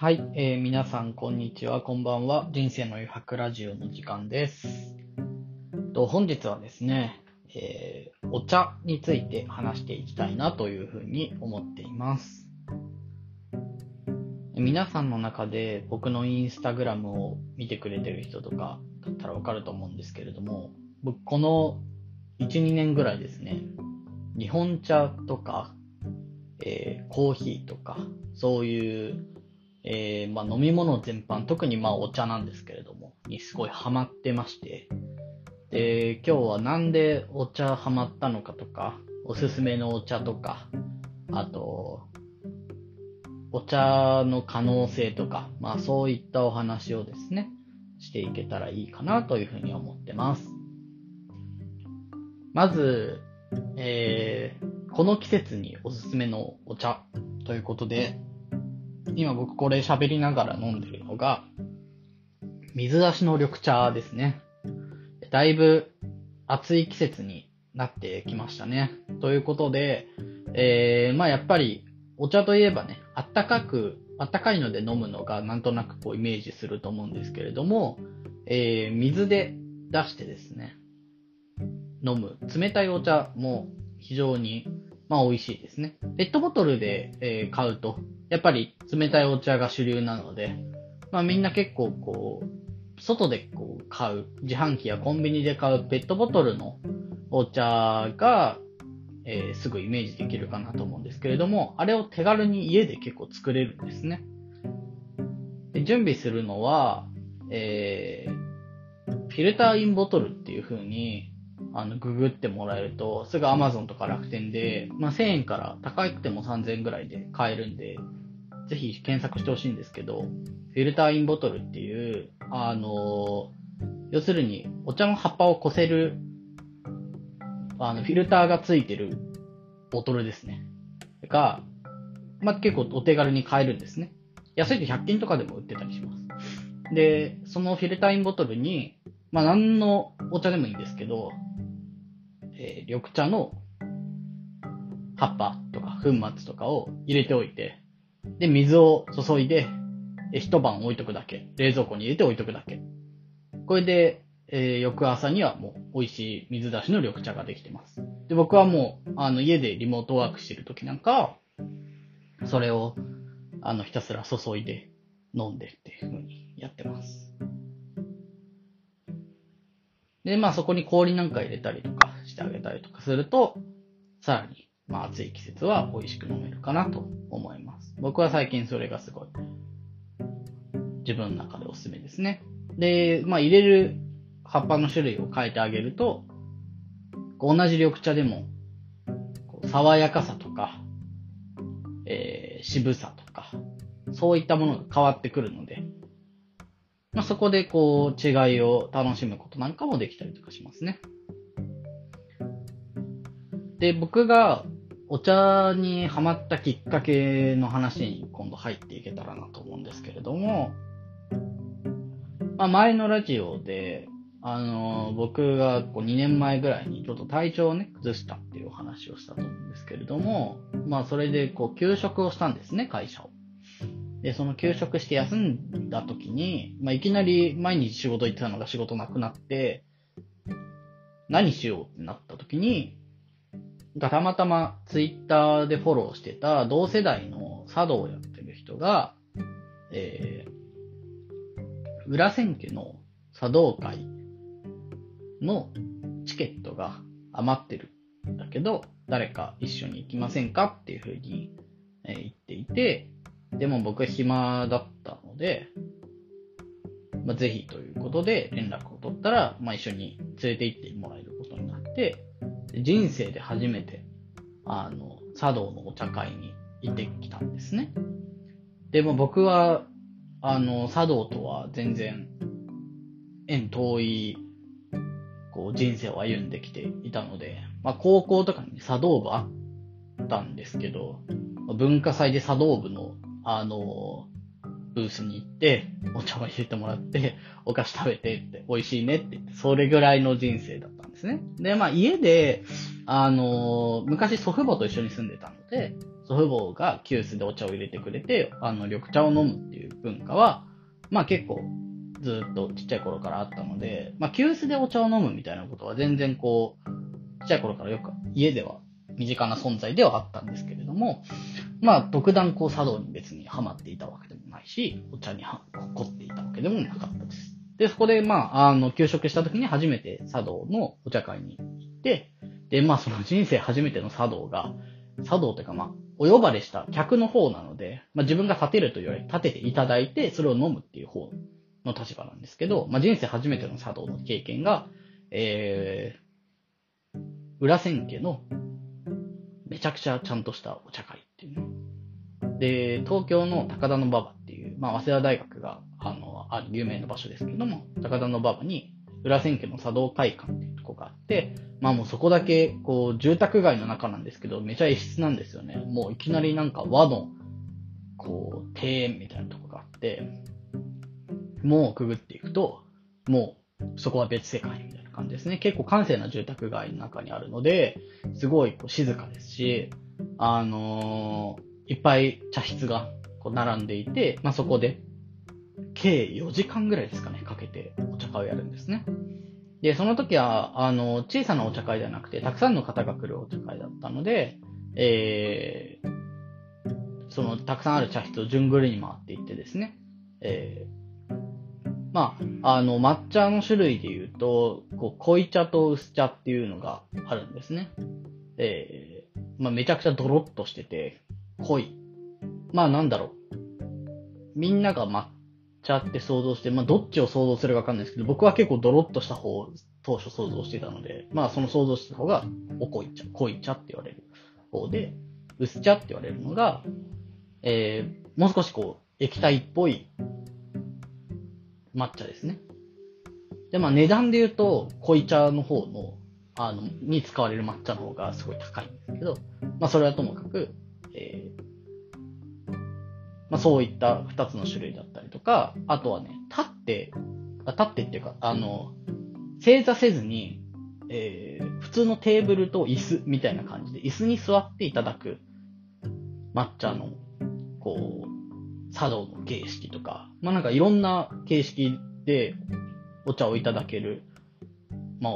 はい、えー皆さんこんにちは、こんばんは。人生の余白ラジオの時間です。と本日はですね、えーお茶について話していきたいなというふうに思っています。皆さんの中で僕のインスタグラムを見てくれてる人とかだったらわかると思うんですけれども、僕この1、2年ぐらいですね、日本茶とか、えーコーヒーとか、そういう、えーまあ、飲み物全般、特にまあお茶なんですけれども、にすごいハマってまして、で、今日はなんでお茶ハマったのかとか、おすすめのお茶とか、あと、お茶の可能性とか、まあそういったお話をですね、していけたらいいかなというふうに思ってます。まず、えーこの季節におすすめのお茶ということで、今僕これ喋りながら飲んでるのが、水出しの緑茶ですね。だいぶ暑い季節になってきましたね。ということで、えー、まあやっぱりお茶といえばね、あったかく、あったかいので飲むのがなんとなくこうイメージすると思うんですけれども、えー、水で出してですね、飲む冷たいお茶も非常に、まあ美味しいですね。ペットボトルで、えー買うと、やっぱり冷たいお茶が主流なので、まあみんな結構こう、外でこう買う、自販機やコンビニで買うペットボトルのお茶が、えーすぐイメージできるかなと思うんですけれども、あれを手軽に家で結構作れるんですね。で準備するのは、えーフィルターインボトルっていう風に、あの、ググってもらえると、すぐ Amazon とか楽天で、まあ、1000円から高くても3000円ぐらいで買えるんで、ぜひ検索してほしいんですけど、フィルターインボトルっていう、あの、要するに、お茶の葉っぱをこせる、あの、フィルターがついてるボトルですね。が、まあ、結構お手軽に買えるんですね。安いと100均とかでも売ってたりします。で、そのフィルターインボトルに、まあ、何のお茶でもいいんですけど、えー緑茶の葉っぱとか粉末とかを入れておいて、で、水を注いで、え一晩置いとくだけ。冷蔵庫に入れて置いとくだけ。これで、えー翌朝にはもう美味しい水出しの緑茶ができてます。で、僕はもう、あの、家でリモートワークしてる時なんか、それを、あの、ひたすら注いで飲んでっていう風にやってます。で、まあそこに氷なんか入れたりとかしてあげたりとかすると、さらに、まあ暑い季節は美味しく飲めるかなと思います。僕は最近それがすごい、自分の中でおすすめですね。で、まあ入れる葉っぱの種類を変えてあげると、同じ緑茶でも、爽やかさとか、えー、渋さとか、そういったものが変わってくるので、まあ、そこでこう違いを楽しむことなんかもできたりとかしますね。で、僕がお茶にハマったきっかけの話に今度入っていけたらなと思うんですけれども、まあ、前のラジオで、あの僕がこう2年前ぐらいにちょっと体調をね、崩したっていうお話をしたと思うんですけれども、まあそれでこう休職をしたんですね、会社を。で、その休職して休んだ時に、まあ、いきなり毎日仕事行ってたのが仕事なくなって、何しようってなった時に、がたまたまツイッターでフォローしてた同世代の茶道をやってる人が、えー、裏千家の茶道会のチケットが余ってるんだけど、誰か一緒に行きませんかっていうふうに、えー言っていて、でも僕は暇だったので、まあ、ぜひということで連絡を取ったら、まあ、一緒に連れて行ってもらえることになって、で人生で初めて、あの、茶道のお茶会に行ってきたんですね。でも僕は、あの、茶道とは全然、縁遠い、こう、人生を歩んできていたので、まあ、高校とかに茶道部あったんですけど、文化祭で茶道部の、あの、ブースに行って、お茶を入れてもらって、お菓子食べてって、美味しいねってって、それぐらいの人生だったですね。で、まあ家で、あのー昔祖父母と一緒に住んでたので、祖父母が急須でお茶を入れてくれて、あの、緑茶を飲むっていう文化は、まあ結構、ずっとちっちゃい頃からあったので、まあ急須でお茶を飲むみたいなことは全然こう、ちっちゃい頃からよく家では身近な存在ではあったんですけれども、まあ特段こう茶道に別にハマっていたわけでもないし、お茶には凝っていたわけでもなかったです。で、そこでまあ、あの、休職した時に初めて茶道のお茶会に行って、で、まあその人生初めての茶道が、茶道というかまあ、お呼ばれした客の方なので、まあ自分が立てると言われ、立てていただいて、それを飲むっていう方の立場なんですけど、まあ人生初めての茶道の経験が、えー、裏千家のめちゃくちゃちゃんとしたお茶会っていうね。で、東京の高田の馬場っていう、まあ、早稲田大学が、あ、る有名な場所ですけども、高田馬場に、裏千家の茶道会館っていうとこがあって、まあもうそこだけ、こう、住宅街の中なんですけど、めちゃ異質なんですよね。もういきなりなんか和の、こう、庭園みたいなとこがあって、もうくぐっていくと、もう、そこは別世界みたいな感じですね。結構閑静な住宅街の中にあるので、すごいこう静かですし、あのーいっぱい茶室がこう並んでいて、まあ、そこで、計4時間ぐらいですかね、かけてお茶会をやるんですね。で、その時は、あの、小さなお茶会じゃなくて、たくさんの方が来るお茶会だったので、えー、その、たくさんある茶室を順繰りに回っていってですね、えー、まあ、あの、抹茶の種類で言うと、こう、濃茶と薄茶っていうのがあるんですね。えー、まあ、めちゃくちゃドロッとしてて、濃い。まあ、なんだろう。みんなが抹茶って想像して、まあ、どっちを想像するかわかんないですけど、僕は結構ドロッとした方を当初想像してたので、まあ、その想像した方が、お濃い茶、濃い茶って言われる方で、薄茶って言われるのが、えー、もう少しこう、液体っぽい抹茶ですね。で、まあ値段で言うと、濃い茶の方の、あの、に使われる抹茶の方がすごい高いんですけど、まあそれはともかく、まあそういった二つの種類だったりとか、あとはね、立って、あ立ってっていうか、あの、正座せずに、えー、普通のテーブルと椅子みたいな感じで、椅子に座っていただく抹茶の、こう、茶道の形式とか、まあなんかいろんな形式でお茶をいただける、まあ、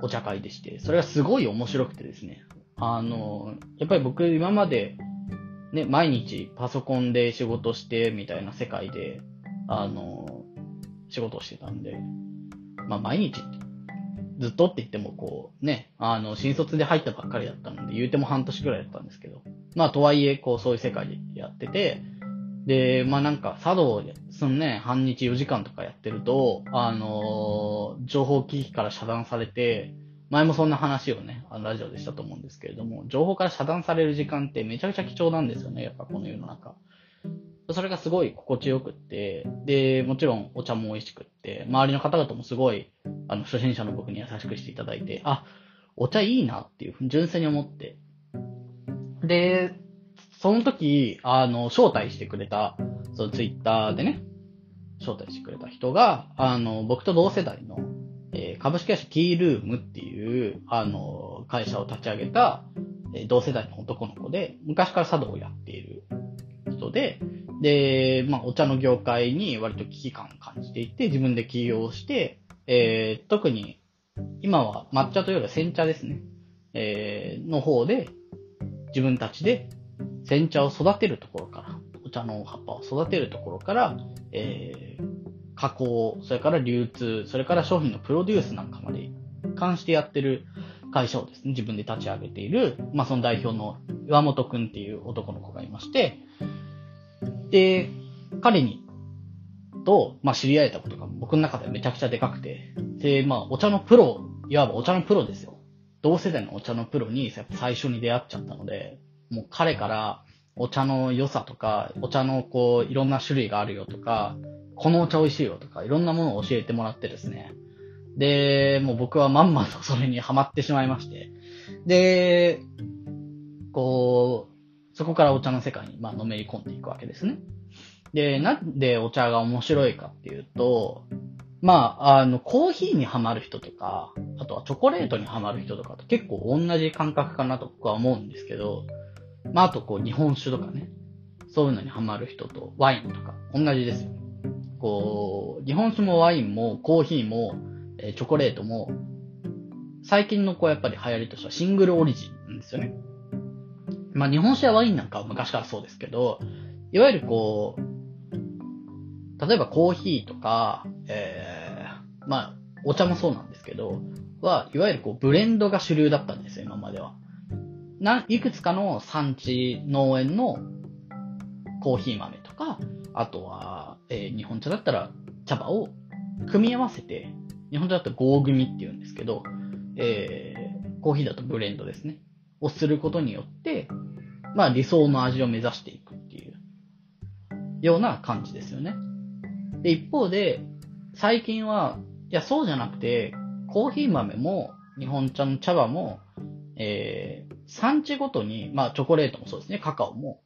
お茶会でして、それがすごい面白くてですね。あの、やっぱり僕今まで、ね、毎日パソコンで仕事してみたいな世界で、あの、仕事をしてたんで、まあ毎日ずっとって言ってもこうね、あの、新卒で入ったばっかりだったので、言うても半年くらいだったんですけど、まあとはいえ、こうそういう世界でやってて、で、まあなんか、茶道で、そのね、半日4時間とかやってると、あのー情報機器から遮断されて、前もそんな話をね、あのラジオでしたと思うんですけれども、情報から遮断される時間ってめちゃくちゃ貴重なんですよね、やっぱこの世の中。それがすごい心地よくって、で、もちろんお茶も美味しくって、周りの方々もすごい、あの、初心者の僕に優しくしていただいて、あ、お茶いいなっていうふうに純粋に思って。で、その時、あの、招待してくれた、そのツイッターでね、招待してくれた人が、あの、僕と同世代の、えー株式会社ティールームっていう、あの、会社を立ち上げた、えー同世代の男の子で、昔から茶道をやっている人で、で、まあ、お茶の業界に割と危機感を感じていて、自分で起業して、えー特に、今は抹茶というよりは煎茶ですね。えーの方で、自分たちで煎茶を育てるところから、お茶の葉っぱを育てるところから、えー加工、それから流通、それから商品のプロデュースなんかまで関してやってる会社をですね、自分で立ち上げている、まあその代表の岩本くんっていう男の子がいまして、で、彼に、と、まあ知り合えたことが僕の中ではめちゃくちゃでかくて、で、まあお茶のプロ、いわばお茶のプロですよ。同世代のお茶のプロに最初に出会っちゃったので、もう彼からお茶の良さとか、お茶のこういろんな種類があるよとか、このお茶美味しいよとか、いろんなものを教えてもらってですね。で、もう僕はまんまとそれにハマってしまいまして。で、こう、そこからお茶の世界に、まあ、のめり込んでいくわけですね。で、なんでお茶が面白いかっていうと、まあ、あの、コーヒーにハマる人とか、あとはチョコレートにハマる人とかと結構同じ感覚かなと僕は思うんですけど、まあ、あとこう、日本酒とかね、そういうのにハマる人とワインとか同じですよ。こう、日本酒もワインもコーヒーも、えチョコレートも、最近のこうやっぱり流行りとしてはシングルオリジンなんですよね。まあ日本酒やワインなんかは昔からそうですけど、いわゆるこう、例えばコーヒーとか、えー、まあお茶もそうなんですけど、は、いわゆるこうブレンドが主流だったんですよ、今までは。な、いくつかの産地農園のコーヒー豆とか、あとは、えー、日本茶だったら茶葉を組み合わせて、日本茶だと合組って言うんですけど、えー、コーヒーだとブレンドですね。をすることによって、まあ理想の味を目指していくっていうような感じですよね。で、一方で、最近は、いや、そうじゃなくて、コーヒー豆も、日本茶の茶葉も、えー、産地ごとに、まあチョコレートもそうですね、カカオも、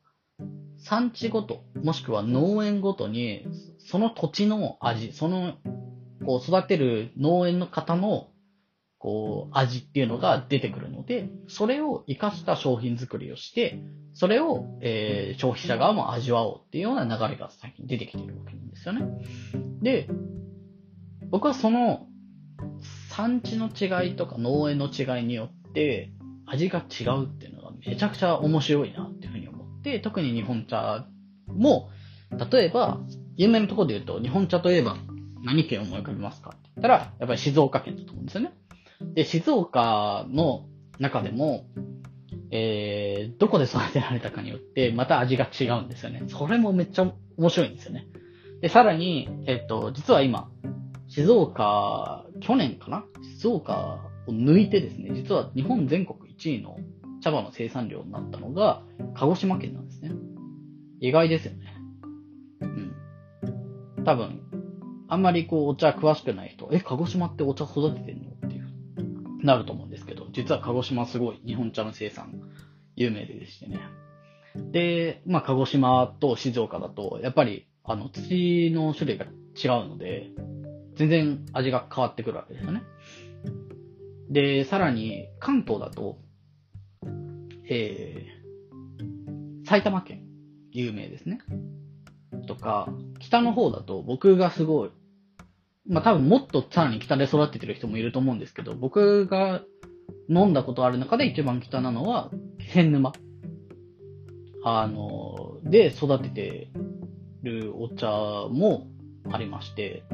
産地ごと、もしくは農園ごとに、その土地の味、その、こう育てる農園の方のこう、味っていうのが出てくるので、それを活かした商品作りをして、それを、えー、消費者側も味わおうっていうような流れが最近出てきてるわけなんですよね。で、僕はその産地の違いとか農園の違いによって味が違うっていうのがめちゃくちゃ面白いな特に日本茶も、例えば、有名なところで言うと、日本茶といえば何県を思い浮かべますかって言ったら、やっぱり静岡県だと思うんですよね。で、静岡の中でも、えー、どこで育てられたかによって、また味が違うんですよね。それもめっちゃ面白いんですよね。で、さらに、えっと、実は今、静岡、去年かな？静岡を抜いてですね、実は日本全国1位の茶葉の生産量になったのが、鹿児島県なんですね。意外ですよね。うん。多分、あんまりこう、お茶詳しくない人、え、鹿児島ってお茶育ててんの？っていうなると思うんですけど、実は鹿児島すごい日本茶の生産有名でしてね。で、まあ、鹿児島と静岡だと、やっぱり、あの、土の種類が違うので、全然味が変わってくるわけですよね。で、さらに、関東だと、えー、埼玉県、有名ですね。とか、北の方だと、僕がすごいまあ多分もっとさらに北で育ててる人もいると思うんですけど、僕が飲んだことある中で一番北なのは、千沼。あの、で育ててるお茶もありまして、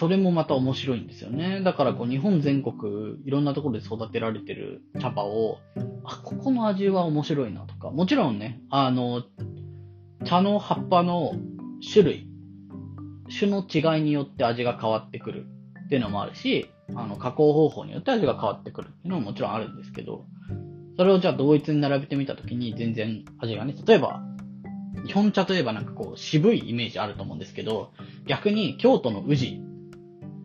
それもまた面白いんですよね。だからこう日本全国いろんなところで育てられてる茶葉を、あ、ここの味は面白いなとか、もちろんね、あの、茶の葉っぱの種類、種の違いによって味が変わってくる。っていうのもあるし、あの、加工方法によって味が変わってくるっていうのももちろんあるんですけど、それをじゃあ同一に並べてみたときに全然味がね、例えば、日本茶といえばなんかこう渋いイメージあると思うんですけど、逆に京都の宇治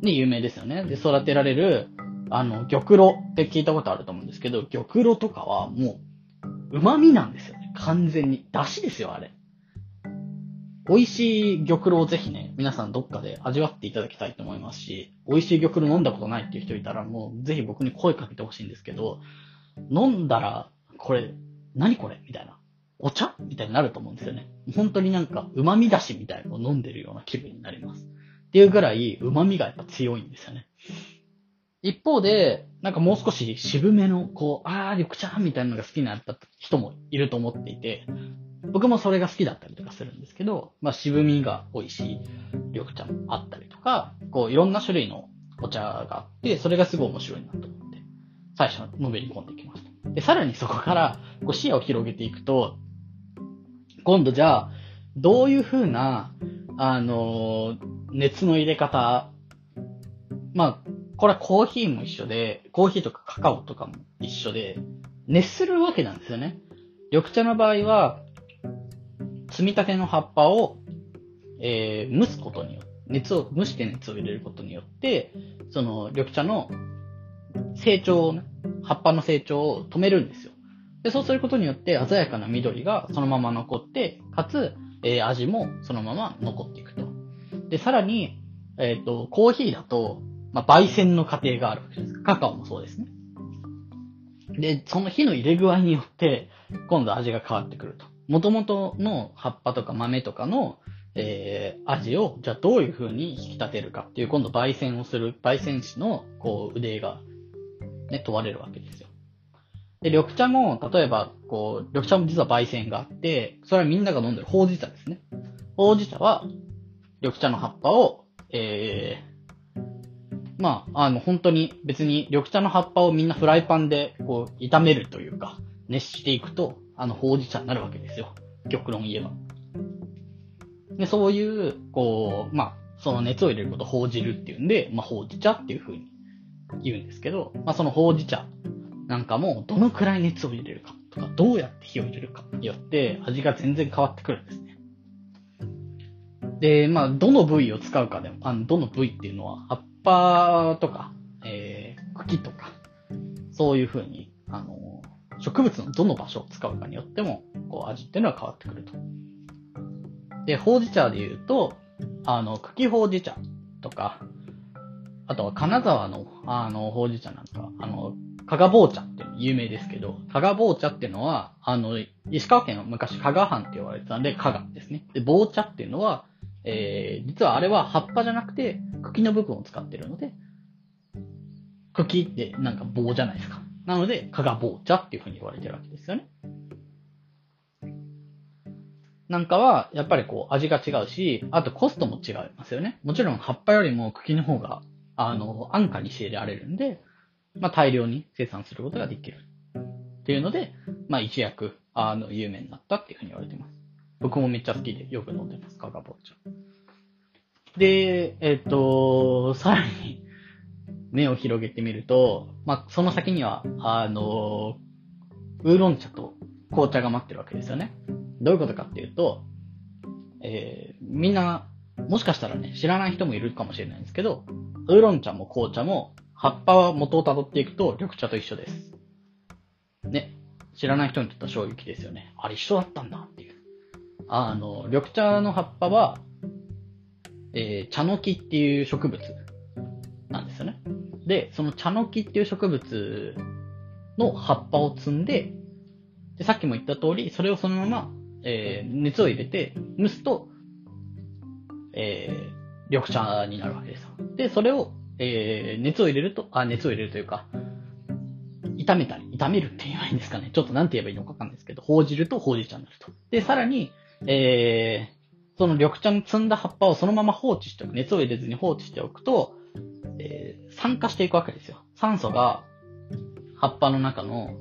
に有名ですよね。で、育てられる、あの、玉露って聞いたことあると思うんですけど、玉露とかはもう、旨味なんですよね。完全に。出汁ですよ、あれ。美味しい玉露をぜひね、皆さんどっかで味わっていただきたいと思いますし、美味しい玉露飲んだことないっていう人いたら、もうぜひ僕に声かけてほしいんですけど、飲んだら、これ、何これ？みたいな。お茶？みたいになると思うんですよね。本当になんか、旨味だしみたいなのを飲んでるような気分になります。っていうぐらい、旨味がやっぱ強いんですよね。一方で、なんかもう少し渋めの、こう、あー、緑茶みたいなのが好きになった人もいると思っていて、僕もそれが好きだったりとかするんですけど、まあ渋みが美味しい緑茶もあったりとか、こういろんな種類のお茶があって、それがすごい面白いなと思って、最初のめり込んできました。で、さらにそこからこう視野を広げていくと、今度じゃあ、どういう風な、あの熱の入れ方、まあ、これはコーヒーも一緒で、コーヒーとかカカオとかも一緒で、熱するわけなんですよね。緑茶の場合は、積み立ての葉っぱを、えー、蒸すことによって、熱を、蒸して熱を入れることによって、その緑茶の成長をね、葉っぱの成長を止めるんですよ。で、そうすることによって鮮やかな緑がそのまま残って、かつ、えー、味もそのまま残っていくと。で、さらに、えっ、と、コーヒーだと、まあ、焙煎の過程があるわけです。カカオもそうですね。で、その火の入れ具合によって、今度味が変わってくると。元々の葉っぱとか豆とかの、えー、味を、じゃあどういう風に引き立てるかっていう、今度焙煎をする、焙煎士の、こう、腕が、ね、問われるわけですよ。で、緑茶も、例えば、こう、緑茶も実は焙煎があって、それはみんなが飲んでるほうじ茶ですね。ほうじ茶は、緑茶の葉っぱを、えー、まあ、あの、本当に別に緑茶の葉っぱをみんなフライパンで、こう、炒めるというか、熱していくと、あの、ほうじ茶になるわけですよ。極論言えば。で、そういう、こう、まあ、その熱を入れることをほうじるっていうんで、まあ、ほうじ茶っていう風に言うんですけど、まあ、そのほうじ茶なんかも、どのくらい熱を入れるかとか、どうやって火を入れるかによって、味が全然変わってくるんですね。で、まあ、どの部位を使うかでも、あの、どの部位っていうのは、葉っぱとか、えー、茎とか、そういう風に、あの、植物のどの場所を使うかによっても、こう、味っていうのは変わってくると。で、ほうじ茶で言うと、あの、茎ほうじ茶とか、あとは金沢の、あの、ほうじ茶なんか、あの、加賀坊茶って有名ですけど、加賀坊茶っていうのは、あの、石川県は昔加賀藩って言われてたんで、加賀ですね。で、坊茶っていうのは、えー、実はあれは葉っぱじゃなくて、茎の部分を使ってるので、茎ってなんか棒じゃないですか。なので、加賀坊茶っていう風に言われてるわけですよね。なんかは、やっぱりこう、味が違うし、あとコストも違いますよね。もちろん葉っぱよりも茎の方が、あの、安価に仕入れられるんで、まあ、大量に生産することができる。っていうので、まあ、一躍、あの、有名になったっていうふうに言われてます。僕もめっちゃ好きでよく飲んでます、カガボーチャ。で、えっ、と、さらに、目を広げてみると、まあ、その先には、あの、ウーロン茶と紅茶が待ってるわけですよね。どういうことかっていうと、えー、みんな、もしかしたらね、知らない人もいるかもしれないんですけど、ウーロン茶も紅茶も葉っぱは元を辿っていくと緑茶と一緒です。ね。知らない人にとっては衝撃ですよね。あれ一緒だったんだっていう。あの、緑茶の葉っぱは、えー、茶の木っていう植物なんですよね。で、その茶の木っていう植物の葉っぱを摘んで、で、さっきも言った通り、それをそのまま、えー、熱を入れて蒸すと、えー、緑茶になるわけですよ。で、それをえー、熱を入れると、あ、熱を入れるというか、炒めたり、炒めるって言えばいいんですかね。ちょっとなんて言えばいいのかわかんないですけど、ほうじるとほうじ茶になると。で、さらに、えー、その緑茶の摘んだ葉っぱをそのまま放置しておく。熱を入れずに放置しておくと、えー、酸化していくわけですよ。酸素が葉っぱの中の、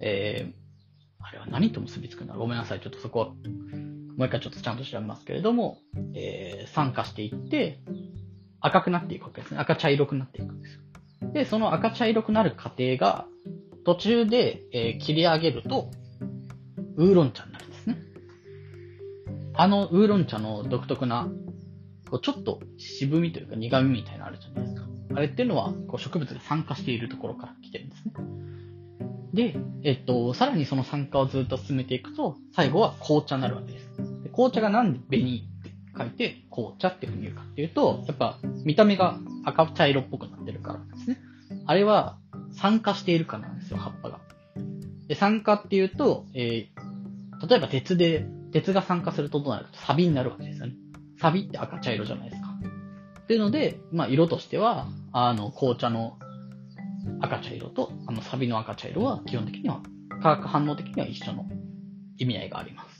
えー、あれは何と結びつくんだろうごめんなさい。ちょっとそこは、もう一回ちょっとちゃんと調べますけれども、えー、酸化していって、赤くなっていくわけですね。赤茶色くなっていくんですよ。で、その赤茶色くなる過程が、途中で、えー、切り上げると、ウーロン茶になるんですね。あのウーロン茶の独特な、こうちょっと渋みというか苦みみたいなのあるじゃないですか。あれっていうのは、こう植物が酸化しているところから来てるんですね。で、えっと、さらにその酸化をずっと進めていくと、最後は紅茶になるわけです。で紅茶がなんで紅書いて紅茶っていうふうに言うかっていうと、やっぱ見た目が赤茶色っぽくなってるからですね。あれは酸化しているからなんですよ、葉っぱが。で、酸化っていうと、えー、例えば鉄で、鉄が酸化するとどうなるとサビになるわけですよね。サビって赤茶色じゃないですか。っていうので、まあ色としては、あの、紅茶の赤茶色と、あの、サビの赤茶色は基本的には、化学反応的には一緒の意味合いがあります。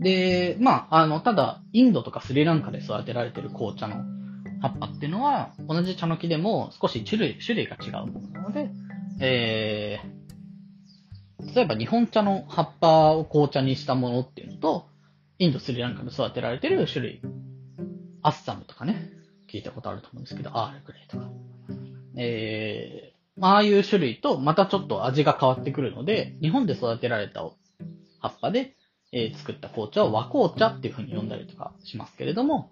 で、まあ、あの、ただ、インドとかスリランカで育てられてる紅茶の葉っぱっていうのは、同じ茶の木でも少し種類、種類が違うものなので、えー、例えば日本茶の葉っぱを紅茶にしたものっていうのと、インド、スリランカで育てられてる種類、アッサムとかね、聞いたことあると思うんですけど、アールグレイとか。えー、ああいう種類とまたちょっと味が変わってくるので、日本で育てられた葉っぱでえ、作った紅茶を和紅茶っていう風に呼んだりとかしますけれども、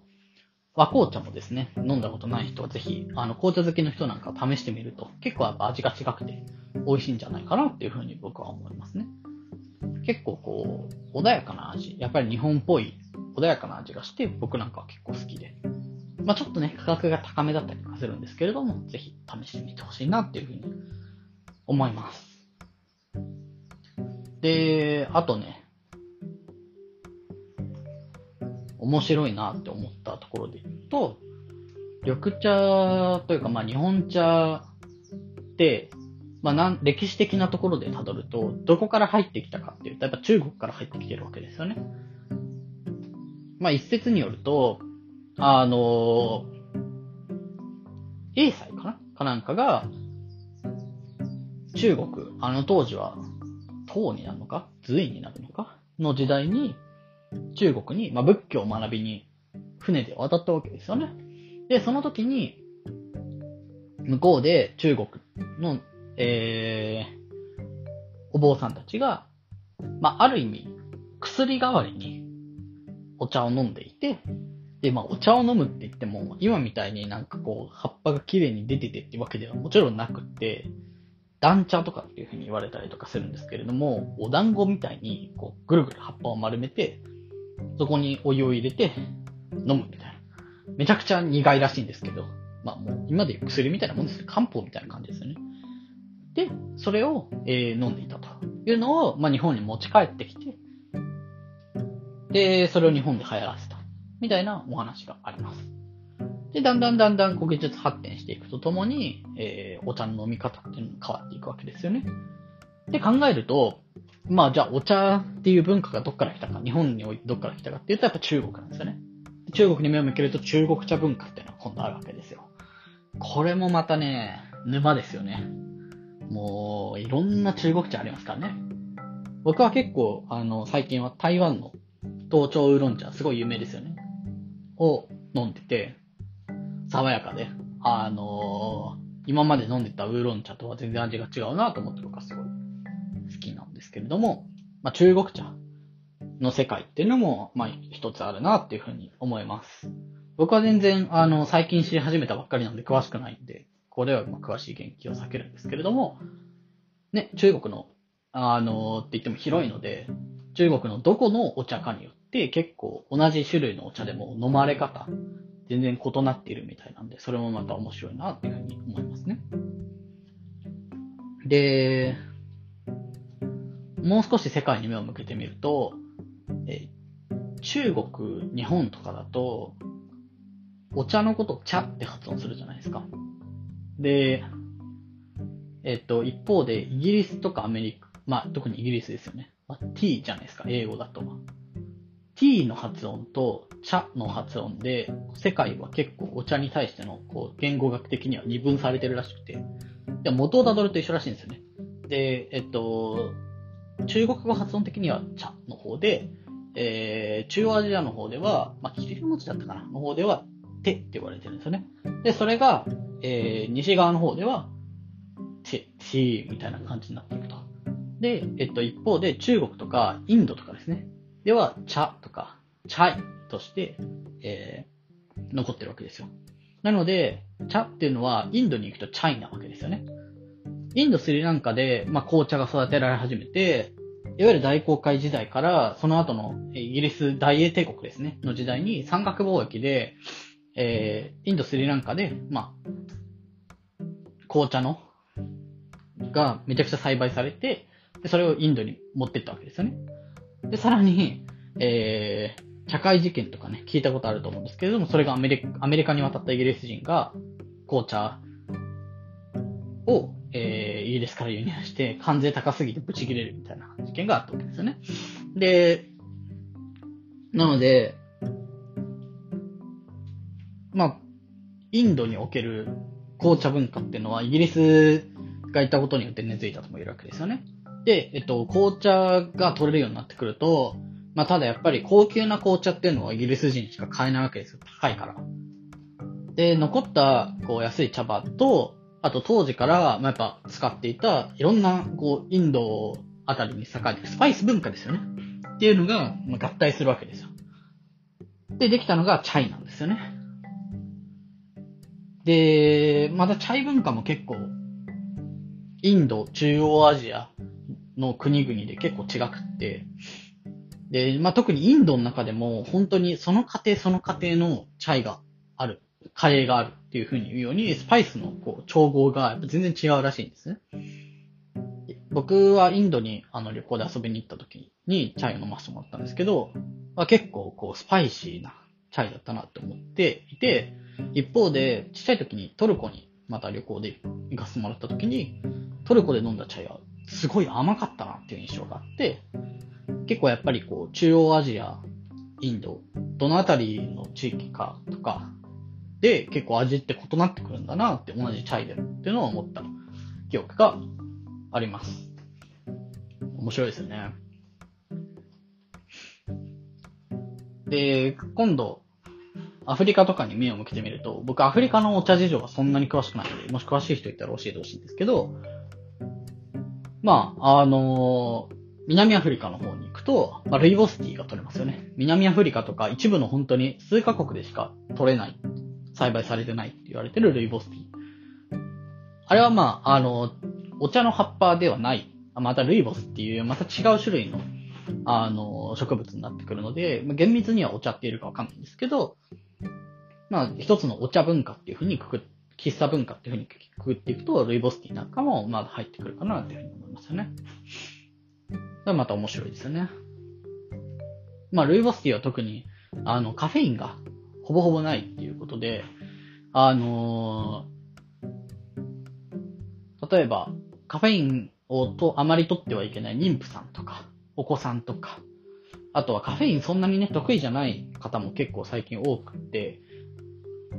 和紅茶もですね、飲んだことない人はぜひ、あの、紅茶好きの人なんか試してみると、結構やっぱ味が違くて美味しいんじゃないかなっていう風に僕は思いますね。結構こう、穏やかな味。やっぱり日本っぽい穏やかな味がして、僕なんかは結構好きで。まあちょっとね、価格が高めだったりとかするんですけれども、ぜひ試してみてほしいなっていうふうに思います。で、あとね、面白いなって思ったところで言うと、緑茶というか、まあ日本茶って、まあなん歴史的なところで辿ると、どこから入ってきたかっていうと、やっぱ中国から入ってきてるわけですよね。まあ一説によると、あの、英才かな？かなんかが、中国、あの当時は、唐になるのか？隋になるのか？の時代に、中国に、まあ、仏教を学びに船で渡ったわけですよね。で、その時に、向こうで中国の、えー、お坊さんたちが、まあ、ある意味、薬代わりにお茶を飲んでいて、で、まあ、お茶を飲むって言っても、今みたいになんかこう、葉っぱが綺麗に出ててってわけではもちろんなくって、団茶とかっていう風に言われたりとかするんですけれども、お団子みたいに、こう、ぐるぐる葉っぱを丸めて、そこにお湯を入れて飲むみたいな。めちゃくちゃ苦いらしいんですけど、まあもう今で薬みたいなもんですよ。漢方みたいな感じですよね。で、それを、えー、飲んでいたというのを、まあ日本に持ち帰ってきて、で、それを日本で流行らせた。みたいなお話があります。で、だんだんだんだんこう技術発展していくとともに、えー、お茶の飲み方っていうのも変わっていくわけですよね。で、考えると、まあじゃあお茶っていう文化がどっから来たか、日本においてどっから来たかっていうとやっぱ中国なんですよね。中国に目を向けると中国茶文化っていうのは今度あるわけですよ。これもまたね、沼ですよね。もう、いろんな中国茶ありますからね。僕は結構、あの、最近は台湾の東朝ウーロン茶、すごい有名ですよね。を飲んでて、爽やかで、あのー、今まで飲んでたウーロン茶とは全然味が違うなと思って僕はすごいけれども、まあ、中国茶の世界っていうのも、まあ、一つあるなっていうふうに思います。僕は全然、あの、最近知り始めたばっかりなんで詳しくないんで、これはま詳しい言及を避けるんですけれども、ね、中国の、あの、って言っても広いので、中国のどこのお茶かによって結構同じ種類のお茶でも飲まれ方、全然異なっているみたいなんで、それもまた面白いなっていうふうに思いますね。で、もう少し世界に目を向けてみると、え中国、日本とかだと、お茶のこと茶って発音するじゃないですか。で、えっと、一方で、イギリスとかアメリカ、まあ、特にイギリスですよね。まあ、t じゃないですか、英語だと。t の発音と茶の発音で、世界は結構お茶に対しての、こう、言語学的には二分されてるらしくて、元をたどると一緒らしいんですよね。で、えっと、中国語発音的には茶の方で、えー、中央アジアの方では、まあ、キリル文字だったかなの方では、手って言われてるんですよね。で、それが、えー、西側の方では、チ、チみたいな感じになっていくと。で、えっと、一方で中国とかインドとかですね。では、茶とか、チャイとして、えー、残ってるわけですよ。なので、茶っていうのはインドに行くとチャイなわけですよね。インド、スリランカで、まあ、紅茶が育てられ始めて、いわゆる大航海時代から、その後のイギリス大英帝国ですね、の時代に三角貿易で、えー、インド、スリランカで、まあ、紅茶の、がめちゃくちゃ栽培されて、でそれをインドに持ってったわけですよね。で、さらに、えー、社会事件とかね、聞いたことあると思うんですけれども、それがアメリカ、アメリカに渡ったイギリス人が、紅茶を、えー、イギリスから輸入して、関税高すぎてブチ切れるみたいな事件があったわけですよね。で、なので、まあ、インドにおける紅茶文化っていうのは、イギリスがいたことによって根付いたとも言えるわけですよね。で、えっと、紅茶が取れるようになってくると、まあ、ただやっぱり高級な紅茶っていうのはイギリス人しか買えないわけですよ。高いから。で、残った、こう、安い茶葉と、あと当時から、まあ、やっぱ使っていた、いろんな、こう、インドあたりに栄えてスパイス文化ですよね。っていうのが、まあ、合体するわけですよ。で、できたのがチャイなんですよね。で、またチャイ文化も結構、インド、中央アジアの国々で結構違くって、で、まあ、特にインドの中でも、本当にその家庭その家庭のチャイが、カレーがあるっていうふうに言うように、スパイスのこう調合が全然違うらしいんですね。僕はインドにあの旅行で遊びに行った時にチャイを飲ませてもらったんですけど、まあ、結構こうスパイシーなチャイだったなって思っていて、一方でちっちゃい時にトルコにまた旅行で行かせてもらった時に、トルコで飲んだチャイはすごい甘かったなっていう印象があって、結構やっぱりこう中央アジア、インド、どのあたりの地域かとかで結構味って異なってくるんだなって同じチャイでっていうのを思った記憶があります。面白いですよね。で、今度、アフリカとかに目を向けてみると、僕アフリカのお茶事情はそんなに詳しくないので、もし詳しい人いたら教えてほしいんですけど、まあ、あのー、南アフリカの方に行くと、まあ、ルイボスティーが取れますよね。南アフリカとか一部の本当に数カ国でしか取れない、栽培されてないって言われてるルイボスティー。あれはまあ、あの、お茶の葉っぱではない、またルイボスっていうまた違う種類の、あの、植物になってくるので、まあ、厳密にはお茶って言えるかわかんないんですけど、まあ、一つのお茶文化っていうふうにくく、喫茶文化っていうふうにくくっていくと、ルイボスティーなんかもまだ入ってくるかなっていうふうに思いますよね。それまた面白いですよね。まあ、ルイボスティーは特に、あの、カフェインがほぼほぼないっていうことで、あのー、例えば、カフェインをとあまり取ってはいけない妊婦さんとか、お子さんとか、あとはカフェインそんなにね、得意じゃない方も結構最近多くて、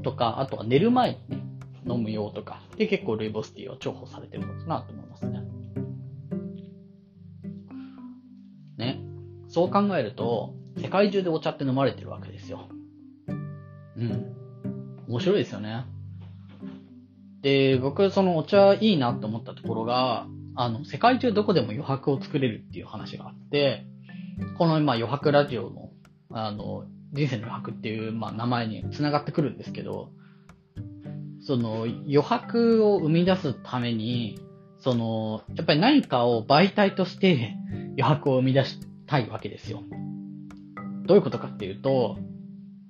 とか、あとは寝る前にね、飲む用とか、で結構ルイボスティーは重宝されてるのかなと思いますね。ね。そう考えると、世界中でお茶って飲まれてるわけですよ。うん。面白いですよね。で、僕、そのお茶いいなって思ったところが、あの、世界中どこでも余白を作れるっていう話があって、この、まあ、余白ラジオの、あの、人生の余白っていう、まあ、名前に繋がってくるんですけど、その、余白を生み出すために、その、やっぱり何かを媒体として余白を生み出したいわけですよ。どういうことかっていうと、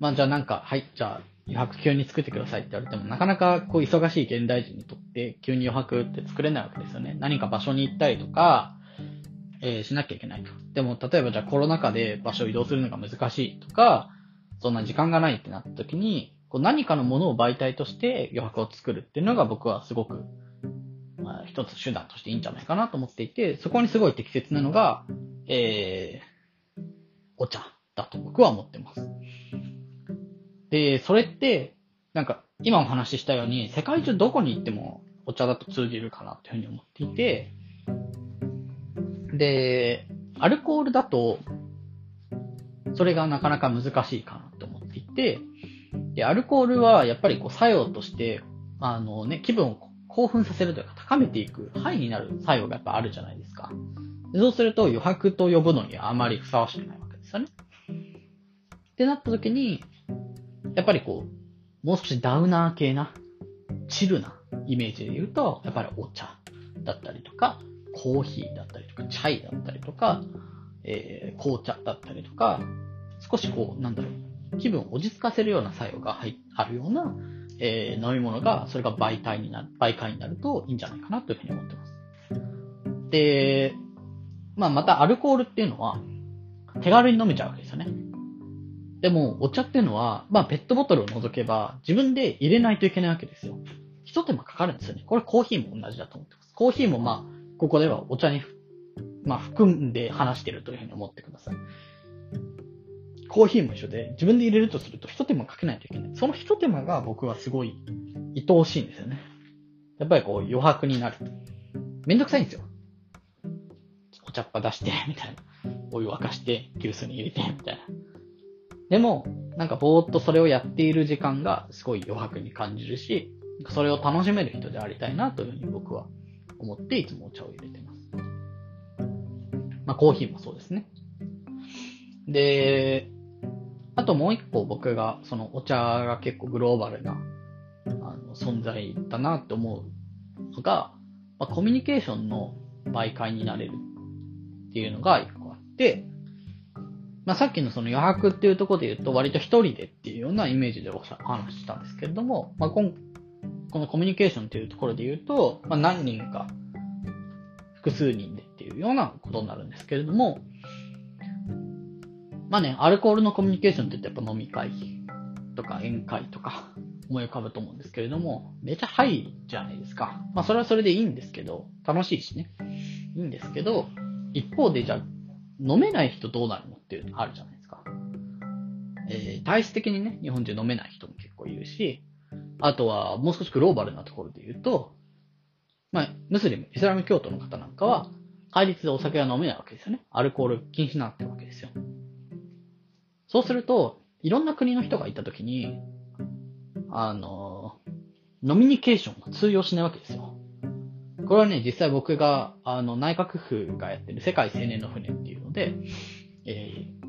まあじゃあなんか、はい、じゃあ余白急に作ってくださいって言われても、なかなかこう忙しい現代人にとって急に余白って作れないわけですよね。何か場所に行ったりとか、えー、しなきゃいけないと。でも、例えばじゃあコロナ禍で場所を移動するのが難しいとか、そんな時間がないってなった時に、こう何かのものを媒体として余白を作るっていうのが僕はすごく、まあ、一つ手段としていいんじゃないかなと思っていて、そこにすごい適切なのが、えー、お茶だと僕は思ってます。で、それって、なんか、今お話ししたように、世界中どこに行ってもお茶だと通じるかなっていうふうに思っていて、で、アルコールだと、それがなかなか難しいかなと思っていて、で、アルコールはやっぱりこう作用として、あのね、気分を興奮させるというか高めていく、ハイになる作用がやっぱあるじゃないですか。そうすると余白と呼ぶのにあまりふさわしくないわけですよね。ってなった時に、やっぱりこう、もう少しダウナー系な、チルなイメージで言うと、やっぱりお茶だったりとか、コーヒーだったりとか、チャイだったりとか、えー、紅茶だったりとか、少しこう、なんだろう、気分を落ち着かせるような作用が入あるような、えー、飲み物が、それが媒体になる、媒介になるといいんじゃないかなというふうに思ってます。で、まあまたアルコールっていうのは、手軽に飲めちゃうわけですよね。でも、お茶っていうのは、まあ、ペットボトルを除けば、自分で入れないといけないわけですよ。一手間かかるんですよね。これコーヒーも同じだと思ってます。コーヒーもまあ、ここではお茶に、まあ、含んで話してるというふうに思ってください。コーヒーも一緒で、自分で入れるとすると一手間かけないといけない。その一手間が僕はすごい愛おしいんですよね。やっぱりこう余白になる。めんどくさいんですよ。お茶っ葉出して、みたいな。お湯沸かして、急須に入れて、みたいな。でも、なんかぼーっとそれをやっている時間がすごい余白に感じるし、それを楽しめる人でありたいなというふうに僕は思っていつもお茶を入れてます。まあコーヒーもそうですね。で、あともう一個僕がそのお茶が結構グローバルなあの存在だなって思うのが、まあ、コミュニケーションの媒介になれるっていうのが一個あって、まあ、さっきのその余白っていうところで言うと、割と一人でっていうようなイメージでお話ししたんですけれども、まあ、このコミュニケーションっていうところで言うと、まあ、何人か、複数人でっていうようなことになるんですけれども、まあね、アルコールのコミュニケーションって言ってやっぱ飲み会とか宴会とか思い浮かぶと思うんですけれども、めちゃハイじゃないですか。まあそれはそれでいいんですけど、楽しいしね。いいんですけど、一方でじゃあ飲めない人どうなるのっていうのあるじゃないですか。えー、体質的にね、日本人飲めない人も結構いるし、あとはもう少しグローバルなところで言うと、まあ、ムスリム、イスラム教徒の方なんかは、戒律でお酒は飲めないわけですよね。アルコール禁止になってるわけですよ。そうすると、いろんな国の人がいたときに、あの、ノミニケーションが通用しないわけですよ。これはね、実際僕が、あの、内閣府がやってる世界青年の船っていうので、えー、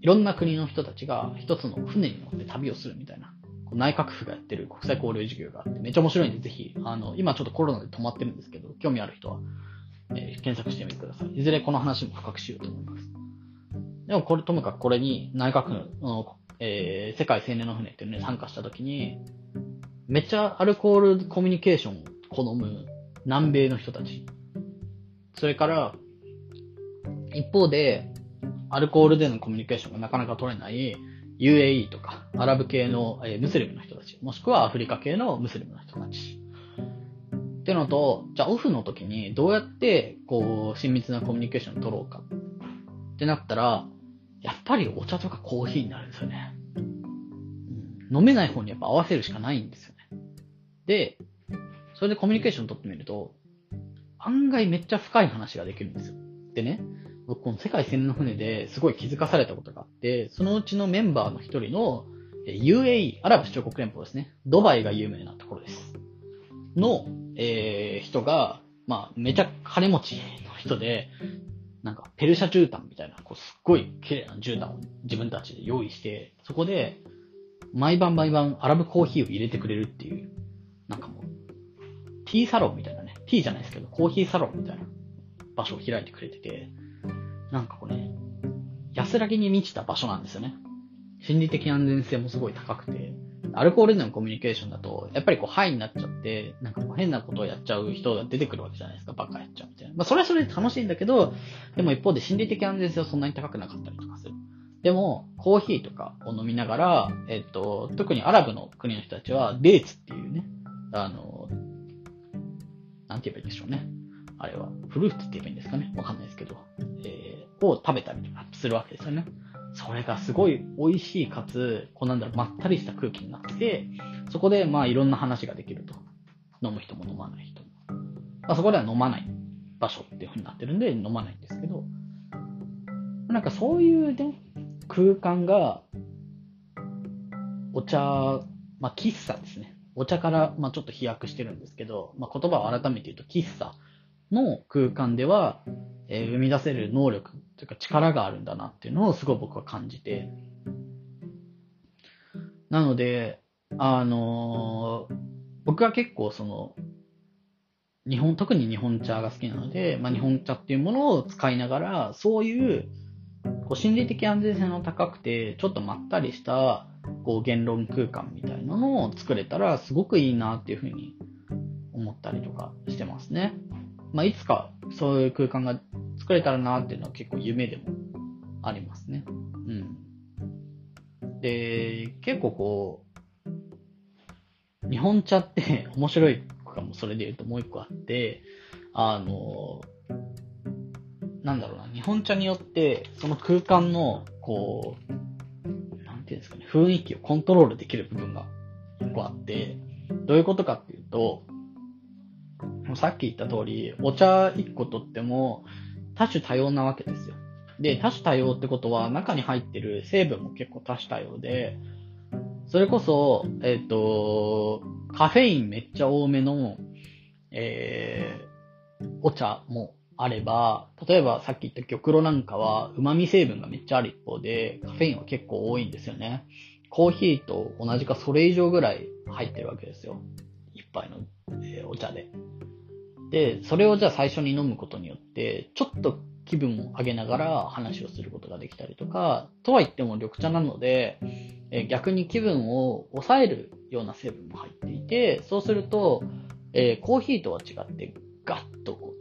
いろんな国の人たちが一つの船に乗って旅をするみたいな、内閣府がやってる国際交流事業があって、めっちゃ面白いんで、ぜひ、あの、今ちょっとコロナで止まってるんですけど、興味ある人は、えー、検索してみてください。いずれこの話も深くしようと思います。でもこれ、ともかくこれに内閣府の、えー、世界青年の船っていうのに参加した時に、めっちゃアルコールコミュニケーションを好む南米の人たち。それから、一方で、アルコールでのコミュニケーションがなかなか取れない UAE とか、アラブ系の、えムスリムの人たち、もしくはアフリカ系のムスリムの人たち。ってのと、じゃあオフの時にどうやって、こう、親密なコミュニケーションを取ろうかってなったら、やっぱりお茶とかコーヒーになるんですよね。飲めない方にやっぱ合わせるしかないんですよね。で、それでコミュニケーション取ってみると、案外めっちゃ深い話ができるんですよ。でね、僕この世界線の船ですごい気づかされたことがあって、そのうちのメンバーの一人の UAE、アラブ首長国連邦ですね。ドバイが有名なところです。の、えー、人が、まあ、めちゃ金持ちの人で、なんか、ペルシャ絨毯みたいな、こう、すっごい綺麗な絨毯を自分たちで用意して、そこで、毎晩毎晩アラブコーヒーを入れてくれるっていう、なんかもう、ティーサロンみたいなね、ティーじゃないですけど、コーヒーサロンみたいな場所を開いてくれてて、なんかこうね、安らぎに満ちた場所なんですよね。心理的安全性もすごい高くて、アルコールでのコミュニケーションだと、やっぱりこう、ハイになっちゃって、なんか変なことをやっちゃう人が出てくるわけじゃないですか。バカやっちゃうみたいな。まあ、それはそれで楽しいんだけど、でも一方で心理的安全性はそんなに高くなかったりとかする。でも、コーヒーとかを飲みながら、えっと、特にアラブの国の人たちは、デーツっていうね、あの、なんて言えばいいんでしょうね。あれは、フルーツって言えばいいんですかね。わかんないですけど、えー、を食べたりとかするわけですよね。それがすごい美味しいかつ、こうなんだろう、まったりした空気になって、そこでまあいろんな話ができると。飲む人も飲まない人も。まあ、そこでは飲まない場所っていう風になってるんで飲まないんですけど、なんかそういうね、空間が、お茶、まあ喫茶ですね。お茶から、まあ、ちょっと飛躍してるんですけど、まあ、言葉を改めて言うと、喫茶の空間では、えー、生み出せる能力というか力があるんだなっていうのをすごい僕は感じて。なので、あのー、僕は結構その、日本、特に日本茶が好きなので、まあ、日本茶っていうものを使いながら、そういう、こう心理的安全性の高くて、ちょっとまったりした、こう言論空間みたいなのを作れたら、すごくいいなっていうふうに思ったりとかしてますね。まあ、いつかそういう空間が作れたらなっていうのは結構夢でもありますね。うん。で、結構こう、日本茶って面白いかもそれで言うともう一個あって、あの、なんだろうな、日本茶によってその空間の、こう、雰囲気をコントロールできる部分が一個あって、どういうことかっていうと、さっき言った通り、お茶一個とっても、多種多様なわけですよ。で、多種多様ってことは中に入ってる成分も結構多種多様で、それこそ、えっ、ー、と、カフェインめっちゃ多めの、えー、お茶もあれば、例えばさっき言った玉露なんかは旨味成分がめっちゃある一方で、カフェインは結構多いんですよね。コーヒーと同じかそれ以上ぐらい入ってるわけですよ。一杯の、えー、お茶で。で、それをじゃあ最初に飲むことによって、ちょっと気分を上げながら話をすることができたりとか、とは言っても緑茶なので、え逆に気分を抑えるような成分も入っていて、そうすると、えー、コーヒーとは違って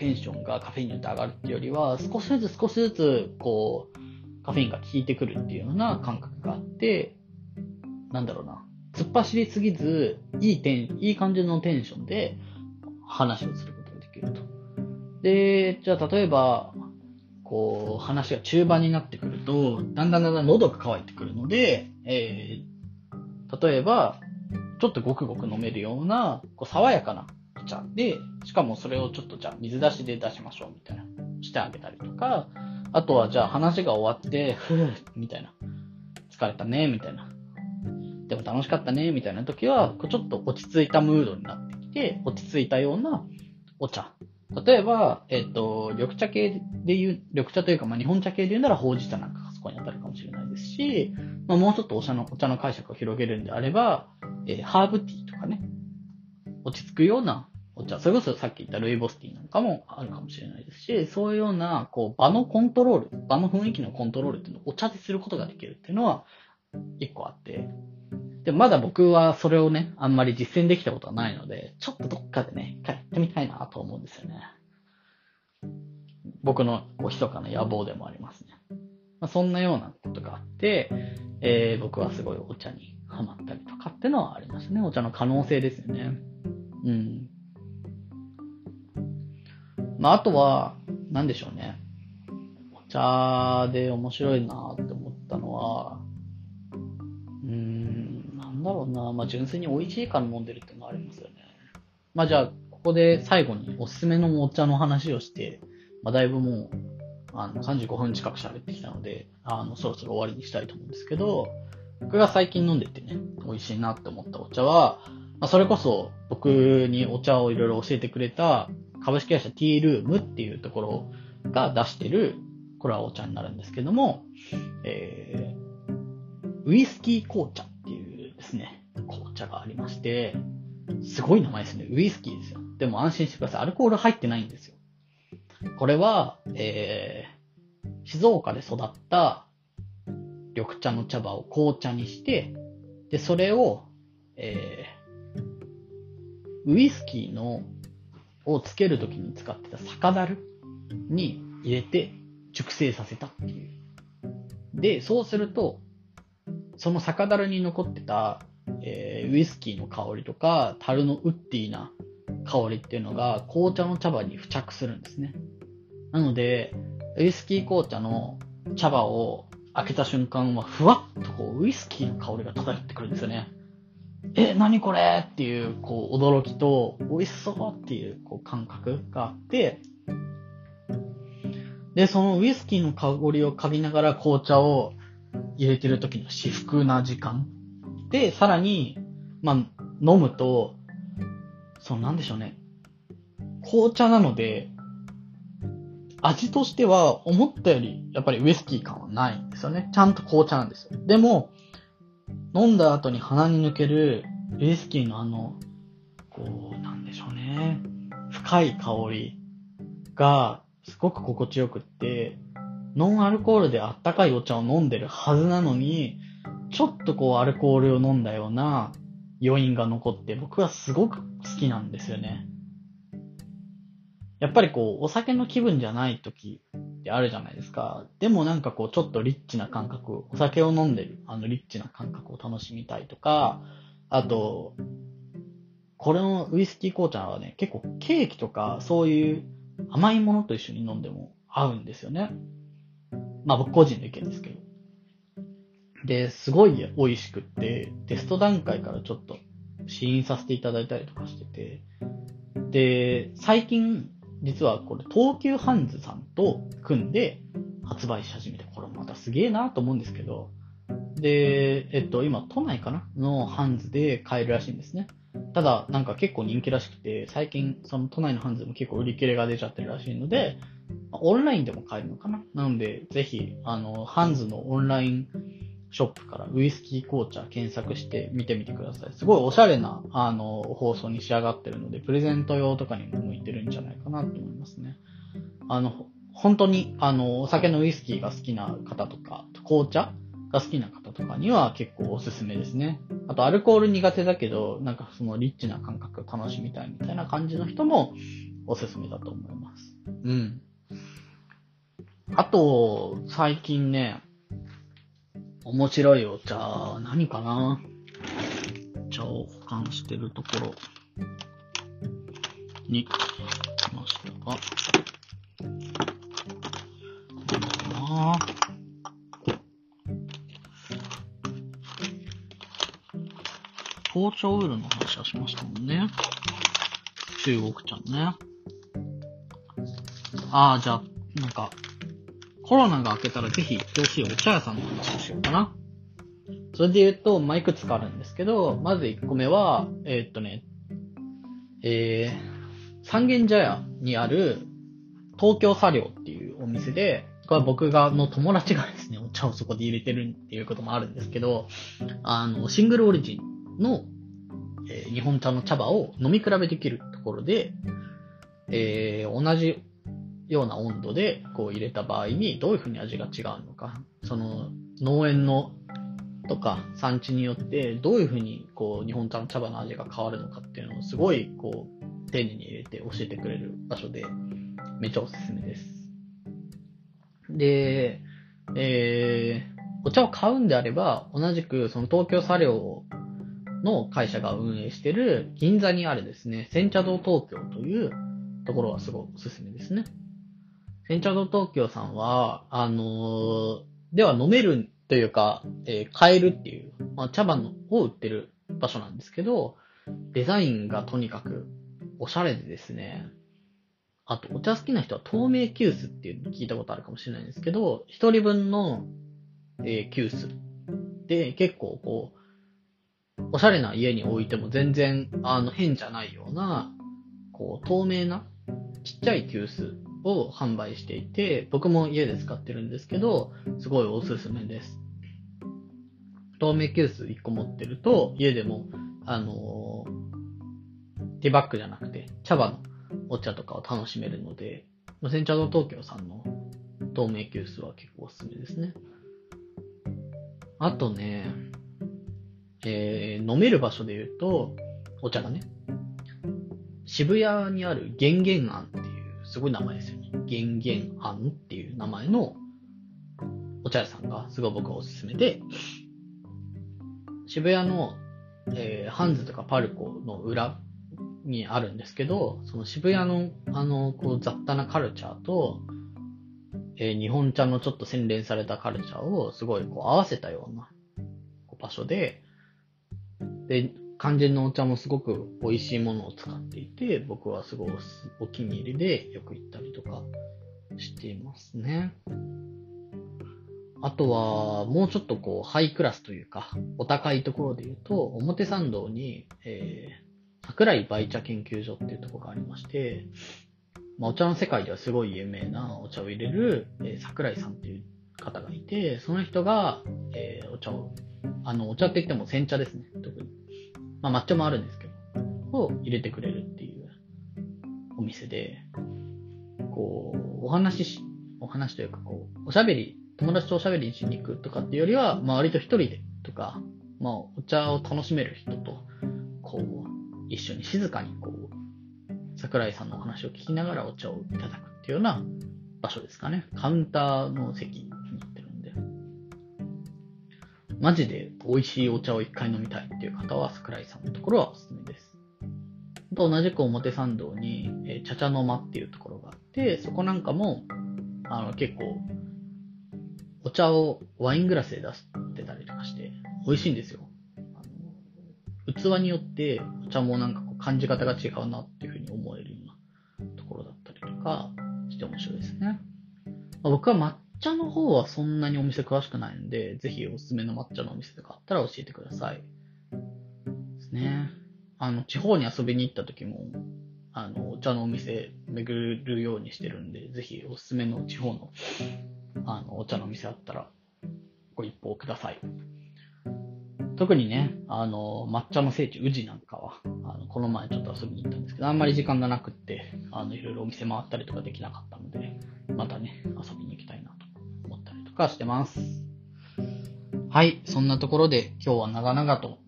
テンションがカフェインによって上がるっていうよりは、少しずつ少しずつ、こう、カフェインが効いてくるっていうような感覚があって、なんだろうな。突っ走りすぎず、いいテン、いい感じのテンションで話をすることができると。で、じゃあ例えば、こう、話が中盤になってくると、だんだんだんだん喉が渇いてくるので、えー、例えば、ちょっとごくごく飲めるような、こう爽やかなお茶で、しかもそれをちょっとじゃあ水出しで出しましょうみたいな、してあげたりとか、あとはじゃあ話が終わって、ふぅ、みたいな。疲れたね、みたいな。でも楽しかったね、みたいな時は、ちょっと落ち着いたムードになってきて、落ち着いたようなお茶。例えば、えっ、ー、と、緑茶系で言う、緑茶というか、まあ、日本茶系で言うなら、ほうじ茶なんかがそこに当たるかもしれないですし、まあ、もうちょっとお茶の、お茶の解釈を広げるんであれば、えー、ハーブティーとかね、落ち着くようなお茶、それこそさっき言ったルイボスティーなんかもあるかもしれないですし、そういうような、こう、場のコントロール、場の雰囲気のコントロールっていうのをお茶ですることができるっていうのは、一個あって、でまだ僕はそれをね、あんまり実践できたことはないので、ちょっとどっかでね、一回やってみたいなと思うんですよね。僕のこう密かな野望でもありますね。まあ、そんなようなことがあって、えー、僕はすごいお茶にハマったりとかっていうのはありますね。お茶の可能性ですよね。うん。まあ、あとは、なんでしょうね。お茶で面白いなって思ったのは、うーん、なんだろうな。まあ、純粋に美味しいから飲んでるってのはありますよね。まあ、じゃあ、ここで最後におすすめのお茶の話をして、まあ、だいぶもう、あの、35分近く喋ってきたので、あの、そろそろ終わりにしたいと思うんですけど、僕が最近飲んでてね、美味しいなって思ったお茶は、まあ、それこそ僕にお茶をいろいろ教えてくれた株式会社 T ルームっていうところが出してる、これはお茶になるんですけども、えー、ウイスキー紅茶っていうですね、紅茶がありまして、すごい名前ですね。ウイスキーですよ。でも安心してください。アルコール入ってないんですよ。これは、えー、静岡で育った緑茶の茶葉を紅茶にして、で、それを、えー、ウイスキーの、をつけるときに使ってた酒樽に入れて熟成させたっていう。で、そうすると、その酒樽に残ってた、えー、ウイスキーの香りとか、樽のウッディーな香りっていうのが紅茶の茶葉に付着するんですね。なので、ウイスキー紅茶の茶葉を開けた瞬間は、ふわっとこう、ウイスキーの香りが漂ってくるんですよね。え、何これ？っていう、こう、驚きと、美味しそうっていう、こう、感覚があって、で、そのウイスキーの香りを嗅ぎながら紅茶を入れてる時の至福な時間。で、さらに、まあ、飲むと、そう、なんでしょうね。紅茶なので、味としては思ったよりやっぱりウイスキー感はないんですよね。ちゃんと紅茶なんですよ。でも、飲んだ後に鼻に抜けるウイスキーのあの、こう、なんでしょうね。深い香りがすごく心地よくって、ノンアルコールであったかいお茶を飲んでるはずなのに、ちょっとこうアルコールを飲んだような余韻が残って僕はすごく好きなんですよね。やっぱりこう、お酒の気分じゃない時ってあるじゃないですか。でもなんかこう、ちょっとリッチな感覚、お酒を飲んでる、あのリッチな感覚を楽しみたいとか、あと、これのウイスキー紅茶はね、結構ケーキとかそういう甘いものと一緒に飲んでも合うんですよね。まあ僕個人の意見ですけど。で、すごい美味しくって、テスト段階からちょっと試飲させていただいたりとかしてて、で、最近実はこれ東急ハンズさんと組んで発売し始めて、これまたすげえなと思うんですけど、で、えっと、今都内かなのハンズで買えるらしいんですね。ただ、なんか結構人気らしくて、最近その都内のハンズも結構売り切れが出ちゃってるらしいので、オンラインでも買えるのかななので、ぜひ、あの、ハンズのオンラインショップからウイスキー紅茶検索して見てみてください。すごいおしゃれな、あの、放送に仕上がってるので、プレゼント用とかにも向いてるんじゃないかなと思いますね。あの、本当に、あの、お酒のウイスキーが好きな方とか、紅茶が好きな方とかには結構おすすめですね。あと、アルコール苦手だけど、なんかそのリッチな感覚を楽しみたいみたいな感じの人もおすすめだと思います。うん。あと、最近ね、面白いお茶、何かな？お茶を保管してるところに来ましたが、なんだろうな東京ウールの話はしましたもんね。中国茶ね。ああ、じゃあ、なんか、コロナが明けたらぜひ行ってほしいお茶屋さんの話をしようかな。それで言うと、まあ、いくつかあるんですけど、まず1個目は、えー、っとね、えー、三軒茶屋にある東京茶寮っていうお店で、これは僕が、の友達がですね、お茶をそこで入れてるっていうこともあるんですけど、あの、シングルオリジンの、えー、日本茶の茶葉を飲み比べできるところで、えー、同じような温度でこう入れた場合にどういうふうに味が違うのか、その農園のとか産地によってどういうふうにこう日本茶の茶葉の味が変わるのかっていうのをすごいこう丁寧に入れて教えてくれる場所でめっちゃおすすめです。で、えー、お茶を買うんであれば同じくその東京茶寮の会社が運営してる銀座にあるですね、煎茶堂東京というところはすごいおすすめですね。煎茶堂東京さんは、あのー、では飲めるというか、えー、買えるっていう、まあ、茶葉のを売ってる場所なんですけど、デザインがとにかくおしゃれでですね、あと、お茶好きな人は透明急須っていうの聞いたことあるかもしれないんですけど、一人分の、えー、急須で結構こう、おしゃれな家に置いても全然、あの、変じゃないような、こう、透明なちっちゃい急須を販売していて、僕も家で使ってるんですけど、すごいおすすめです。透明急須1個持ってると、家でも、あのー、ティバッグじゃなくて、茶葉のお茶とかを楽しめるので、煎茶堂東京さんの透明急須は結構おすすめですね。あとね、えー、飲める場所で言うと、お茶がね、渋谷にある玄玄庵すごい名前ですよね。玄玄庵っていう名前のお茶屋さんがすごい僕はおすすめで、渋谷の、えー、ハンズとかパルコの裏にあるんですけど、その渋谷のあの、こう雑多なカルチャーと、えー、日本茶のちょっと洗練されたカルチャーをすごいこう合わせたような場所で、で、肝心のお茶もすごく美味しいものを使っていて、僕はすごいお気に入りでよく行ったりとかしていますね。あとは、もうちょっとこう、ハイクラスというか、お高いところで言うと、表参道に、えー、桜井梅茶研究所っていうところがありまして、まあ、お茶の世界ではすごい有名なお茶を入れる、えー、桜井さんっていう方がいて、その人が、えー、お茶を、あの、お茶って言っても煎茶ですね、特に。まあ抹茶もあるんですけど、を入れてくれるっていうお店で、こう、お話し、お話というかこう、おしゃべり、友達とおしゃべりしに行くとかっていうよりは、まあ割と一人でとか、まあお茶を楽しめる人と、こう、一緒に静かにこう、桜井さんのお話を聞きながらお茶をいただくっていうような場所ですかね。カウンターの席。マジで美味しいお茶を一回飲みたいっていう方は、桜井さんのところはおすすめです。と同じく表参道に、えー、茶々の間っていうところがあって、そこなんかも、あの、結構、お茶をワイングラスで出してたりとかして、美味しいんですよ。器によってお茶もなんかこう感じ方が違うなっていうふうに思えるようなところだったりとかして面白いですね。まあ、僕は抹茶の方はそんなにお店詳しくないんで、ぜひおすすめの抹茶のお店とかあったら教えてください。ですね。あの、地方に遊びに行った時も、あの、お茶のお店巡るようにしてるんで、ぜひおすすめの地方の、あの、お茶のお店あったら、ご一報ください。特にね、あの、抹茶の聖地、宇治なんかは、あの、この前ちょっと遊びに行ったんですけど、あんまり時間がなくって、あの、いろいろお店回ったりとかできなかったので、またね、遊びにとかしてます。はい、そんなところで今日は長々と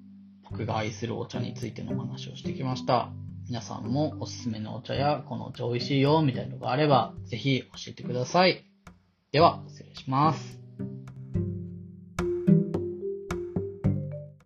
僕が愛するお茶についてのお話をしてきました。皆さんもおすすめのお茶やこのお茶美味しいよみたいなのがあればぜひ教えてください。では、失礼します。